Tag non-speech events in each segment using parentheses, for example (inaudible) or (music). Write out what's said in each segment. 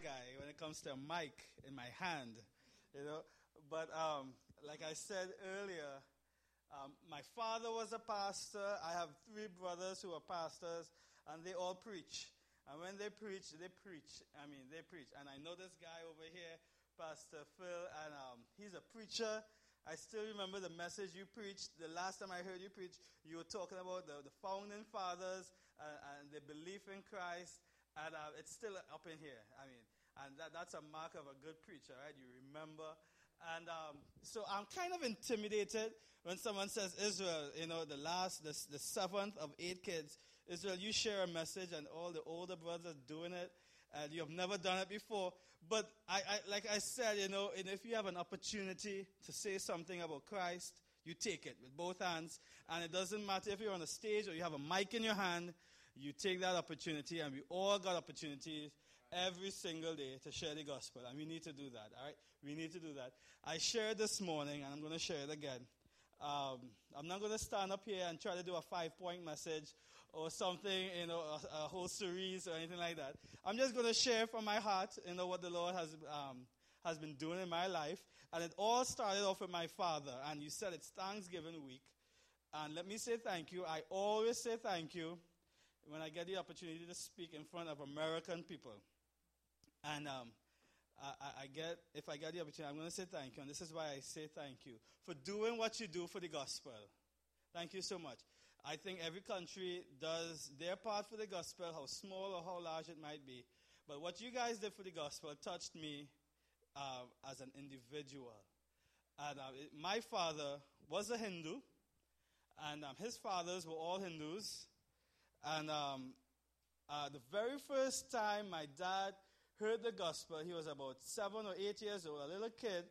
guy when it comes to a mic in my hand, you know. But um, like I said earlier, um, my father was a pastor. I have three brothers who are pastors, and they all preach. And when they preach, they preach. I mean, they preach. And I know this guy over here, Pastor Phil, and um, he's a preacher. I still remember the message you preached. The last time I heard you preach, you were talking about the, the founding fathers and, and the belief in Christ. And uh, it's still up in here. I mean, and that, that's a mark of a good preacher, right? You remember. And um, so I'm kind of intimidated when someone says, Israel, you know, the last, the, the seventh of eight kids, Israel, you share a message and all the older brothers doing it and you have never done it before. But I, I, like I said, you know, and if you have an opportunity to say something about Christ, you take it with both hands. And it doesn't matter if you're on a stage or you have a mic in your hand, you take that opportunity. And we all got opportunities every single day to share the gospel. And we need to do that, all right? We need to do that. I shared this morning, and I'm going to share it again. Um, I'm not going to stand up here and try to do a five point message or something, you know, a, a, whole series or anything like that. I'm just going to share from my heart, you know, what the Lord has, um, has been doing in my life. And it all started off with my father. And you said it's Thanksgiving week. And let me say thank you. I always say thank you when I get the opportunity to speak in front of American people. And um, I, I, get, if I get the opportunity, I'm going to say thank you. And this is why I say thank you for doing what you do for the gospel. Thank you so much. I think every country does their part for the gospel, how small or how large it might be. But what you guys did for the gospel touched me uh, as an individual. And uh, it, my father was a Hindu, and um, his fathers were all Hindus. And um, uh, the very first time my dad heard the gospel, he was about seven or eight years old, a little kid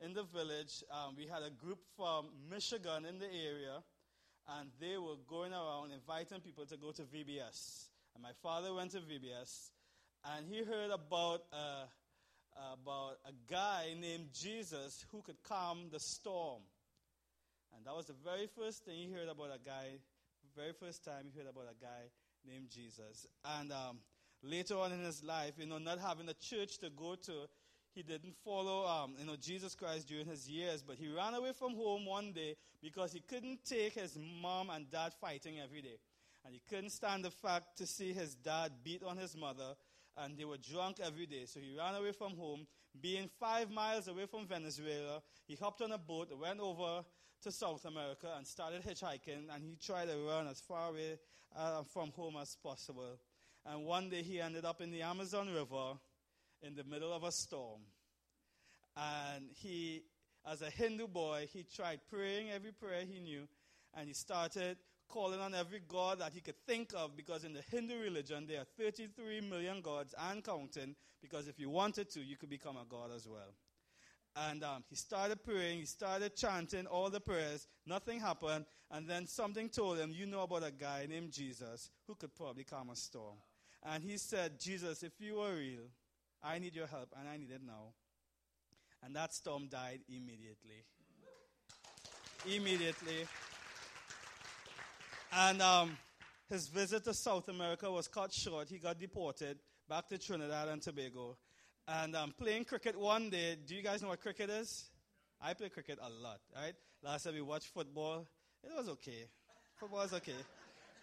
in the village. Um, we had a group from Michigan in the area and they were going around inviting people to go to VBS. And my father went to VBS, and he heard about uh, about a guy named Jesus who could calm the storm. And that was the very first thing he heard about a guy. Very first time he heard about a guy named Jesus. And um, later on in his life, you know, not having a church to go to, he didn't follow, um, you know, Jesus Christ during his years, but he ran away from home one day because he couldn't take his mom and dad fighting every day. And he couldn't stand the fact to see his dad beat on his mother, and they were drunk every day. So he ran away from home. Being five miles away from Venezuela, he hopped on a boat, went over to South America, and started hitchhiking, and he tried to run as far away uh, from home as possible. And one day he ended up in the Amazon River in the middle of a storm. And he, as a Hindu boy, he tried praying every prayer he knew, and he started calling on every god that he could think of because in the Hindu religion there are 33 million gods and counting because if you wanted to, you could become a god as well. And um, he started praying, he started chanting all the prayers, nothing happened, and then something told him, You know about a guy named Jesus who could probably calm a storm. And he said, Jesus, if you were real, I need your help, and I need it now. And that storm died immediately. immediately. And um, his visit to South America was cut short. He got deported back to Trinidad and Tobago. And um, playing cricket one day, do you guys know what cricket is? I play cricket a lot, right? Last time we watched football, it was okay. Football is okay.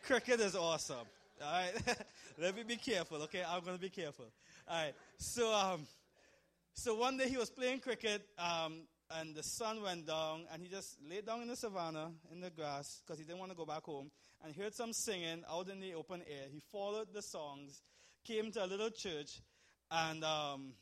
cricket is awesome. All right, (laughs) let me be careful. Okay, I'm gonna be careful. All right. So, um, so one day he was playing cricket, um, and the sun went down, and he just laid down in the savannah in the grass because he didn't want to go back home. And heard some singing out in the open air. He followed the songs, came to a little church, and um,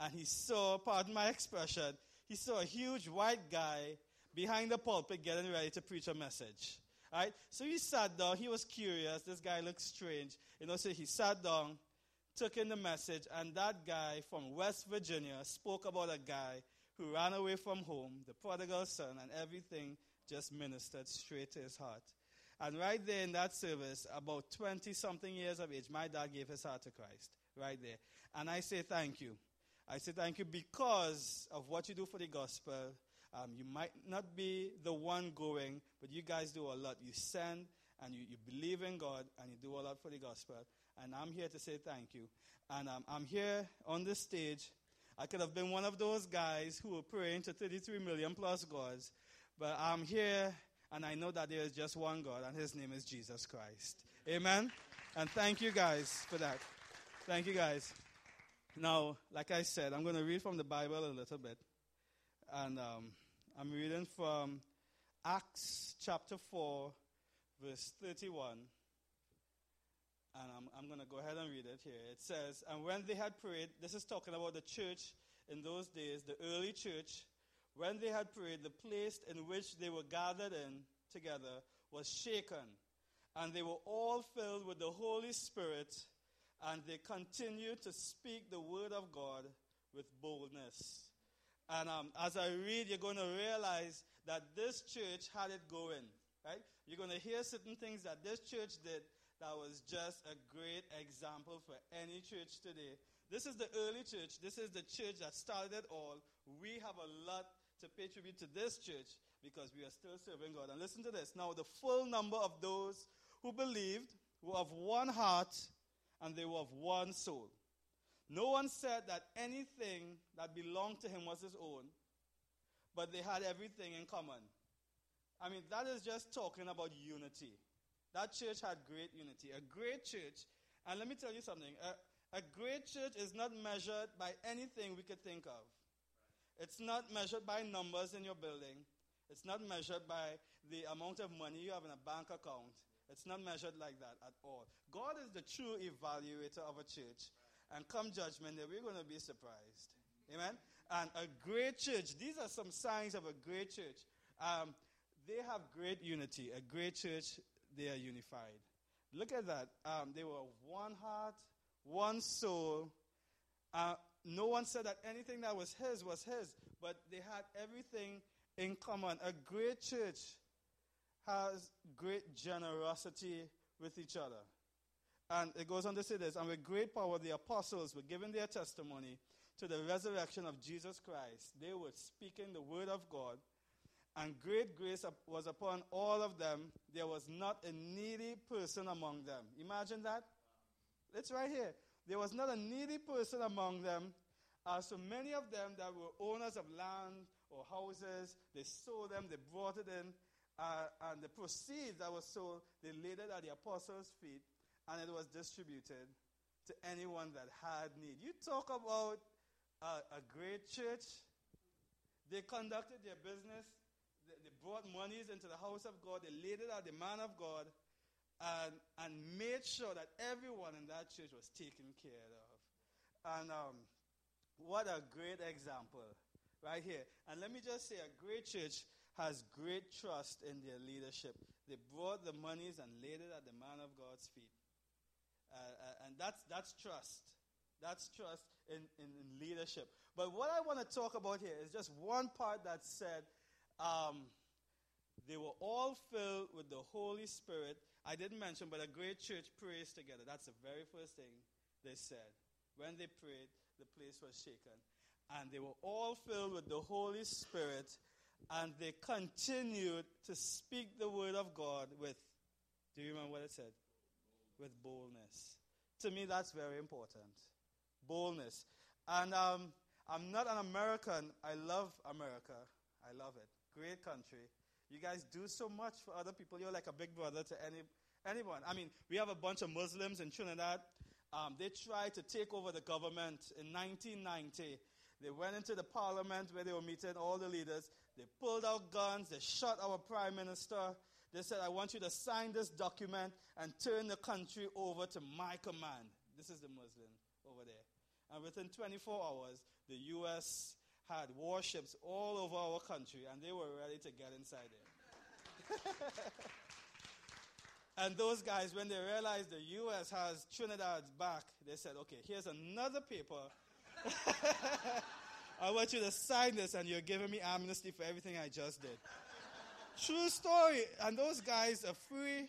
and he saw, pardon my expression, he saw a huge white guy behind the pulpit getting ready to preach a message. Right? So he sat down. He was curious. This guy looked strange. You know, so he sat down took in the message, and that guy from West Virginia spoke about a guy who ran away from home, the prodigal son, and everything just ministered straight to his heart. And right there in that service, about 20 something years of age, my dad gave his heart to Christ. Right there. And I say thank you. I say thank you because of what you do for the gospel. Um, you might not be the one going, but you guys do a lot. You send and you, you believe in God and you do a lot for the gospel. and I'm here to say thank you. And um, I'm here on this stage. I could have been one of those guys who were praying to 33 million plus gods, but I'm here and I know that there is just one God, and his name is Jesus Christ. Amen? And thank you guys for that. Thank you guys. Now, like I said, I'm going to read from the Bible a little bit. And um, I'm reading from Acts chapter 4, verse 31. And I'm, I'm going to go ahead and read it here. It says, And when they had prayed, this is talking about the church in those days, the early church. When they had prayed, the place in which they were gathered in together was shaken, and they were all filled with the Holy Spirit, and they continued to speak the word of God with boldness. And um, as I read, you're going to realize that this church had it going, right? You're going to hear certain things that this church did that was just a great example for any church today. This is the early church. This is the church that started it all. We have a lot to pay tribute to this church because we are still serving God. And listen to this. Now, the full number of those who believed were of one heart and they were of one soul. No one said that anything that belonged to him was his own, but they had everything in common. I mean, that is just talking about unity. That church had great unity. A great church, and let me tell you something a, a great church is not measured by anything we could think of. It's not measured by numbers in your building. It's not measured by the amount of money you have in a bank account. It's not measured like that at all. God is the true evaluator of a church. And come judgment day, we're going to be surprised. Amen? And a great church, these are some signs of a great church. Um, they have great unity. A great church they are unified. Look at that. Um, they were one heart, one soul. Uh, no one said that anything that was his was his, but they had everything in common. A great church has great generosity with each other. And it goes on to say this, and with great power the apostles were giving their testimony to the resurrection of Jesus Christ. They were speaking the word of God and great grace was upon all of them. There was not a needy person among them. Imagine that. It's right here. There was not a needy person among them. Uh, so many of them that were owners of land or houses, they sold them, they brought it in, uh, and the proceeds that was sold, they laid it at the apostles' feet, and it was distributed to anyone that had need. You talk about a great church. They conducted their business they brought monies into the house of God, they laid it at the man of God, and, and made sure that everyone in that church was taken care of. And um, what a great example right here. And let me just say, a great church has great trust in their leadership. They brought the monies and laid it at the man of God's feet. Uh, uh, and that's, that's trust. That's trust in, in, in, leadership. But what I want to talk about here is just one part that said um, they were all filled with the Holy Spirit. I didn't mention, but a great church prays together. That's the very first thing they said. When they prayed, the place was shaken. And they were all filled with the Holy Spirit, and they continued to speak the word of God with, do you remember what it said? With boldness. To me, that's very important. Boldness. And um, I'm not an American. I love America. I love it. Great country. You guys do so much for other people. You're like a big brother to any, anyone. I mean, we have a bunch of Muslims in Trinidad. Um, they tried to take over the government in 1990. They went into the parliament where they were meeting all the leaders. They pulled out guns. They shot our prime minister. They said, I want you to sign this document and turn the country over to my command. This is the Muslim over there. And within 24 hours, the U.S had warships all over our country, and they were ready to get inside there. (laughs) and those guys, when they realized the U.S. has Trinidad's back, they said, okay, here's another paper. (laughs) I want you to sign this, and you're giving me amnesty for everything I just did. True story. And those guys are free,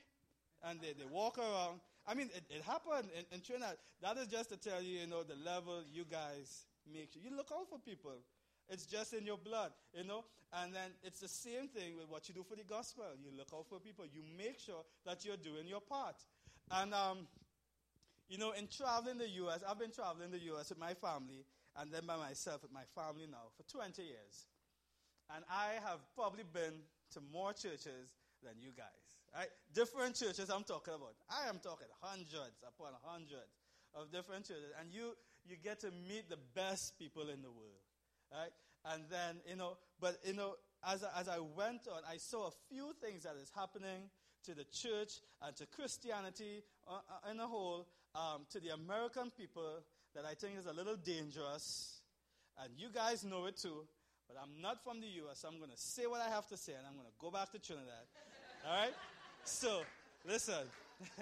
and they, they walk around. I mean, it, it happened in, in Trinidad. That is just to tell you, you know, the level you guys make. You look out for people. It's just in your blood, you know? And then it's the same thing with what you do for the gospel. You look out for people. You make sure that you're doing your part. And, um, You know, in traveling the U.S., I've been traveling the U.S. with my family and then by myself with my family now for 20 years. And I have probably been to more churches than you guys. Right? Different churches I'm talking about. I am talking hundreds upon hundreds of different churches. And you, you get to meet the best people in the world. Right? And then, you know, but, you know, as I, as I went on, I saw a few things that is happening to the church and to Christianity uh, uh, in a whole, um, to the American people that I think is a little dangerous. And you guys know it too. But I'm not from the U.S., so I'm going to say what I have to say, and I'm going to go back to Trinidad. All right? So, listen. (laughs)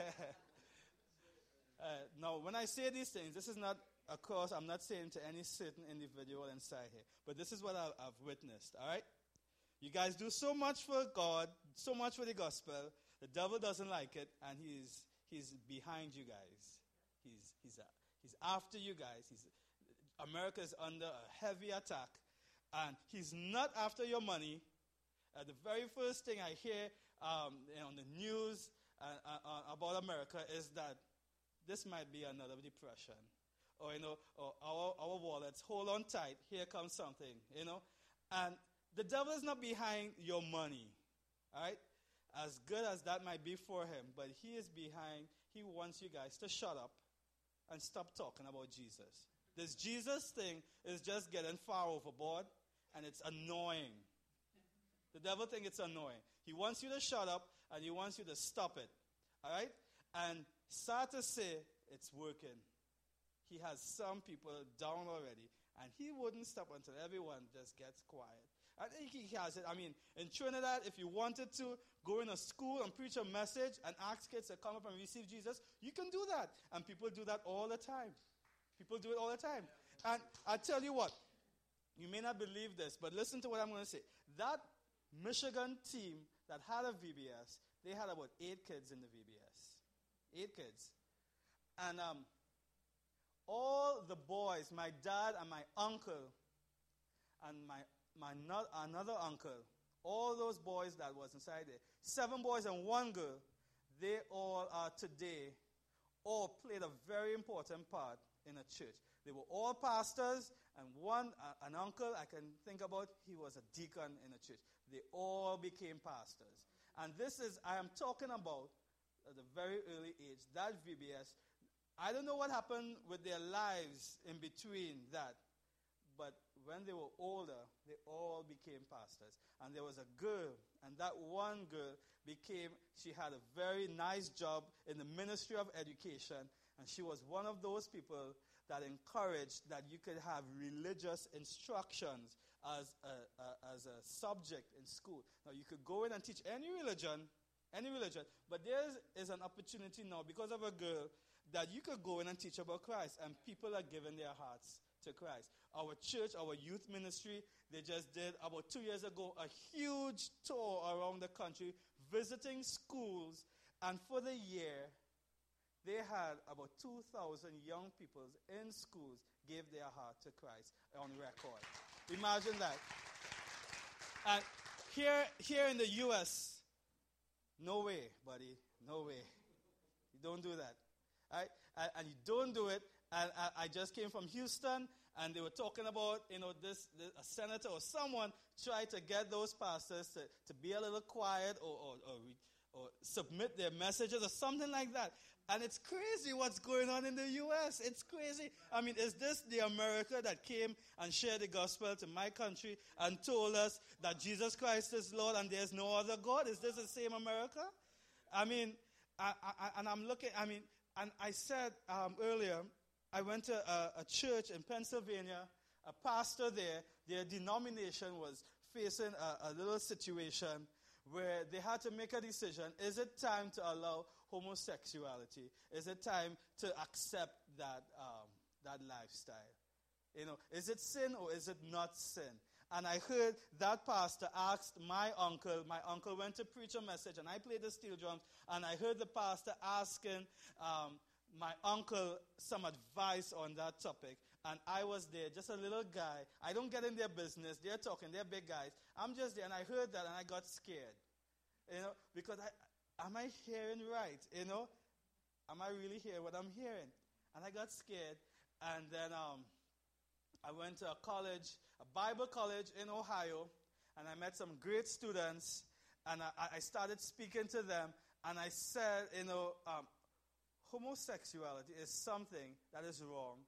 uh, now, when I say these things, this is not, of course, I'm not saying to any certain individual inside here, but this is what I've, I've witnessed. All right? You guys do so much for God, so much for the gospel. The devil doesn't like it, and he's he's behind you guys. He's he's uh, he's after you guys. He's America is under a heavy attack, and he's not after your money. Uh, the very first thing I hear um, on the news uh, uh, uh, about America is that this might be another depression, or you know, or our our wallets hold on tight. Here comes something, you know, and the devil is not behind your money. All right? As good as that might be for him, but he is behind, he wants you guys to shut up and stop talking about Jesus. This Jesus thing is just getting far overboard and it's annoying. The devil thinks it's annoying. He wants you to shut up and he wants you to stop it. All right? And sad to say, it's working. He has some people down already, and he wouldn't stop until everyone just gets quiet. I think he has it. I mean, in Trinidad, if you wanted to go in a school and preach a message and ask kids to come up and receive Jesus, you can do that. And people do that all the time. People do it all the time. And I tell you what, you may not believe this, but listen to what I'm going to say. That Michigan team that had a VBS, they had about eight kids in the VBS. Eight kids. And um, all the boys, my dad and my uncle, and my my not, another uncle, all those boys that was inside there, seven boys and one girl, they all are today, all played a very important part in a church. They were all pastors, and one, uh, an uncle I can think about, he was a deacon in a church. They all became pastors. And this is, I am talking about at a very early age, that VBS. I don't know what happened with their lives in between that, but when they were older, they all became pastors. And there was a girl, and that one girl became, she had a very nice job in the Ministry of Education, and she was one of those people that encouraged that you could have religious instructions as a, a, as a subject in school. Now, you could go in and teach any religion, any religion, but there is an opportunity now because of a girl that you could go in and teach about Christ, and people are giving their hearts to Christ. Our church, our youth ministry, they just did about two years ago a huge tour around the country visiting schools. And for the year, they had about 2,000 young people in schools give their heart to Christ on record. Imagine that. And here, here in the U.S., no way, buddy. No way. You don't do that. Right? And, you don't do it and I, I, just came from Houston, and they were talking about, you know, this, this, a senator or someone tried to get those pastors to, to be a little quiet or, or, or, or submit their messages or something like that. And it's crazy what's going on in the U.S. It's crazy. I mean, is this the America that came and shared the gospel to my country and told us that Jesus Christ is Lord and there's no other God? Is this the same America? I mean, I, I, and I'm looking, I mean, and I said um, earlier, I went to a, a church in Pennsylvania. A pastor there, their denomination was facing a, a little situation where they had to make a decision. Is it time to allow homosexuality? Is it time to accept that, um, that lifestyle? You know, is it sin or is it not sin? And I heard that pastor asked my uncle, my uncle went to preach a message, and I played the steel drums, and I heard the pastor asking um, my uncle some advice on that topic. And I was there, just a little guy. I don't get in their business. They're talking, they're big guys. I'm just there, and I heard that, and I got scared. You know, because I, am I hearing right? You know? am I really hearing what I'm hearing? And I got scared. And then um, I went to a college, a Bible college in Ohio, and I met some great students. And I, I started speaking to them. And I said, you know, um, homosexuality is something that is wrong.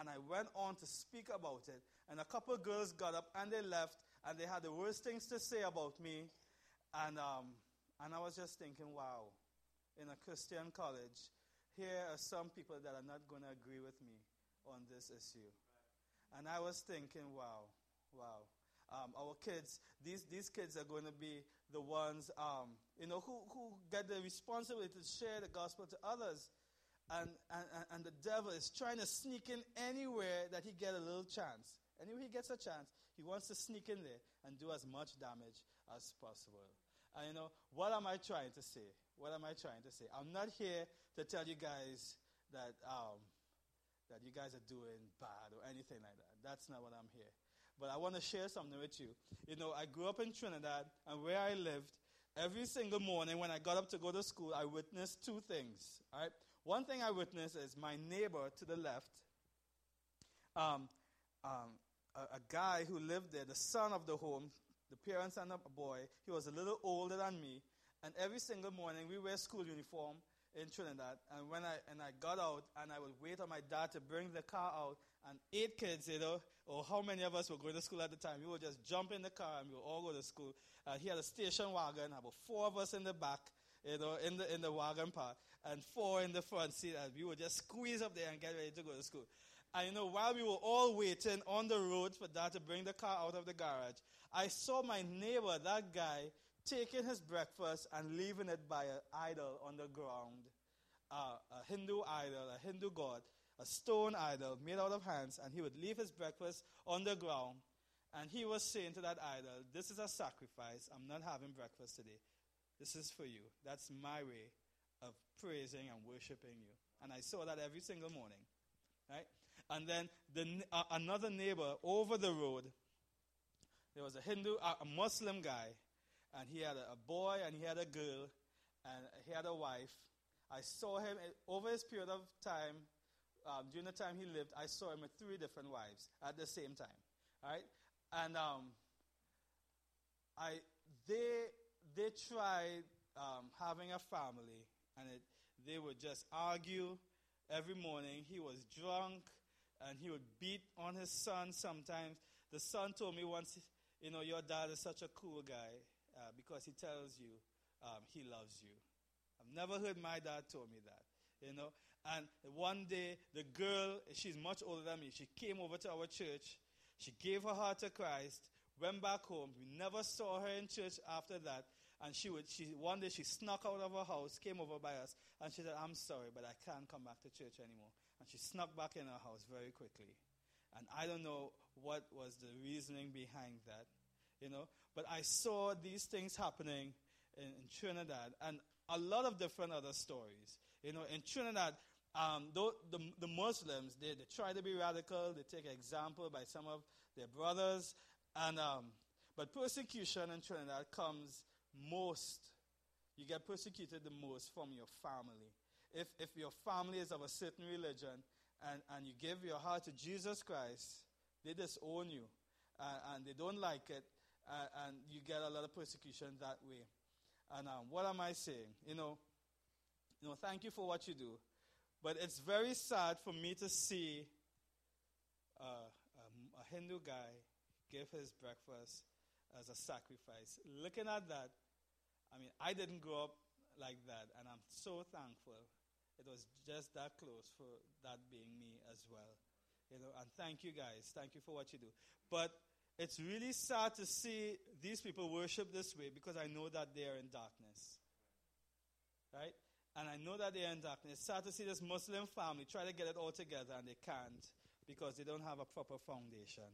And I went on to speak about it. And a couple of girls got up and they left, and they had the worst things to say about me. And, um, and I was just thinking, wow, in a Christian college, here are some people that are not going to agree with me on this issue. And I was thinking, wow, wow. Um, our kids, these, these kids are going to be the ones, um, you know, who, who get the responsibility to share the gospel to others. And, and, and the devil is trying to sneak in anywhere that he get a little chance. Anywhere he gets a chance, he wants to sneak in there and do as much damage as possible. And you know, what am I trying to say? What am I trying to say? I'm not here to tell you guys that um, that you guys are doing bad or anything like that. That's not what I'm here. But I want to share something with you. You know, I grew up in Trinidad, and where I lived, every single morning when I got up to go to school, I witnessed two things. All right, one thing I witnessed is my neighbor to the left. Um, um, a, a guy who lived there, the son of the home, the parents and a boy. He was a little older than me. And every single morning we wear school uniform in Trinidad. And when I and I got out and I would wait on my dad to bring the car out, and eight kids, you know, or how many of us were going to school at the time, we would just jump in the car and we would all go to school. Uh, he had a station wagon, about four of us in the back, you know, in the in the wagon part, and four in the front seat, and we would just squeeze up there and get ready to go to school. And you know, while we were all waiting on the road for dad to bring the car out of the garage, I saw my neighbor, that guy, taking his breakfast and leaving it by an idol on the ground. Uh, a Hindu idol, a Hindu god, a stone idol made out of hands, and he would leave his breakfast on the ground. And he was saying to that idol, This is a sacrifice. I'm not having breakfast today. This is for you. That's my way of praising and worshiping you. And I saw that every single morning. Right? And then the, uh, another neighbor over the road there was a Hindu, a Muslim guy, and he had a boy and he had a girl and he had a wife. I saw him eh, over his period of time, um, during the time he lived, I saw him with three different wives at the same time. Right? And um, I, they, they tried um, having a family, they would just argue every morning. He was drunk, and he would beat on his son sometimes. The son told me once you know, your dad is such a cool guy uh, because he tells you um, he loves you. I've never heard my dad tell me that, you know. And one day, the girl, she's much older than me, she came over to our church. She gave her heart to Christ, went back home. We never saw her in church after that. And she would, she, one day she snuck out of her house, came over by us, and she said, I'm sorry, but I can't come back to church anymore. And she snuck back in her house very quickly. And I don't know what was the reasoning behind that, you know. But I saw these things happening in, in Trinidad and a lot of different other stories. You know, in Trinidad, um, the, the, the Muslims, they, they try to be radical. They take example by some of their brothers. And, um, but persecution in Trinidad comes most, you get persecuted the most from your family. If, if your family is of a certain religion, and, and you give your heart to Jesus Christ, they disown you uh, and they don't like it, uh, and you get a lot of persecution that way. And um, what am I saying? You know, you know, thank you for what you do, but it's very sad for me to see uh, a, a Hindu guy give his breakfast as a sacrifice. Looking at that, I mean, I didn't grow up like that, and I'm so thankful it was just that close for that being me as well. You know, and thank you guys. Thank you for what you do. But it's really sad to see these people worship this way because I know that they are in darkness. Right? And I know that they are in darkness. It's sad to see this Muslim family try to get it all together and they can't because they don't have a proper foundation.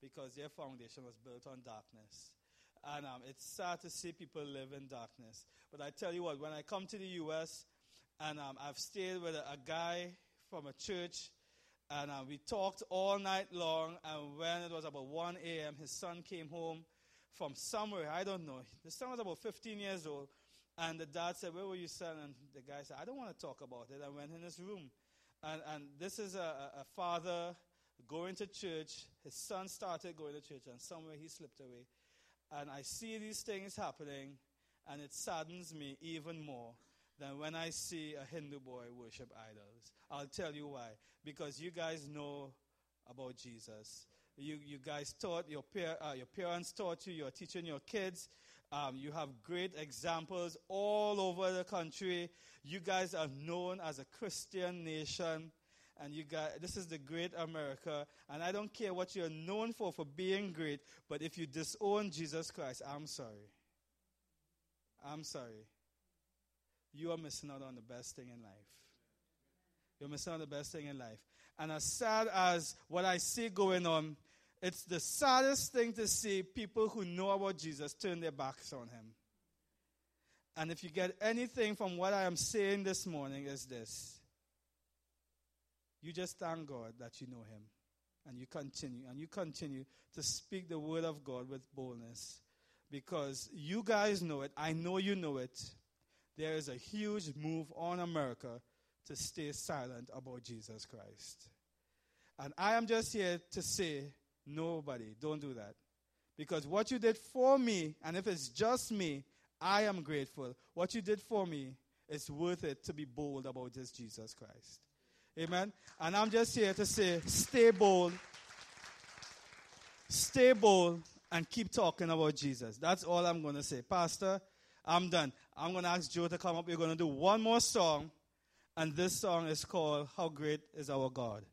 Because their foundation was built on darkness. And um, it's sad to see people live in darkness. But I tell you what, when I come to the U.S., and um, I've stayed with a, a, guy from a church, and uh, we talked all night long. And when it was about 1 a.m., his son came home from somewhere, I don't know. The son was about 15 years old, And the dad said, Where were you, son? And the guy said, I don't want to talk about it. I went in his room. And, and this is a, a father going to church. His son started going to church, and somewhere he slipped away. And I see these things happening, and it saddens me even more than when I see a Hindu boy worship idols. I'll tell you why. Because you guys know about Jesus. You, you guys taught, your, uh, your parents taught you, you're teaching your kids. Um, you have great examples all over the country. You guys are known as a Christian nation. And you guys, this is the great America. And I don't care what you're known for, for being great. But if you disown Jesus Christ, I'm sorry. I'm sorry. You are missing out on the best thing in life. You're missing out on the best thing in life. And as sad as what I see going on, it's the saddest thing to see people who know about Jesus turn their backs on him. And if you get anything from what I am saying this morning, is this. You just thank God that you know him. And you continue, and you continue to speak the word of God with boldness. Because you guys know it. I know you know it. There is a huge move on America to stay silent about Jesus Christ. And I am just here to say, nobody, don't do that. Because what you did for me, and if it's just me, I am grateful. What you did for me is worth it to be bold about this Jesus Christ. Amen. And I'm just here to say, stay bold. Stay bold and keep talking about Jesus. That's all I'm going to say. Pastor, I'm done. I'm going to ask Joe to come up. We're going to do one more song. And this song is called How Great is Our God.